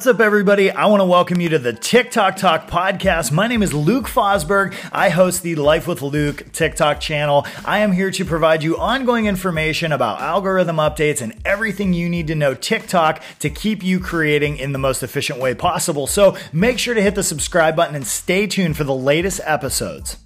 What's up, everybody? I want to welcome you to the TikTok Talk podcast. My name is Luke Fosberg. I host the Life with Luke TikTok channel. I am here to provide you ongoing information about algorithm updates and everything you need to know TikTok to keep you creating in the most efficient way possible. So make sure to hit the subscribe button and stay tuned for the latest episodes.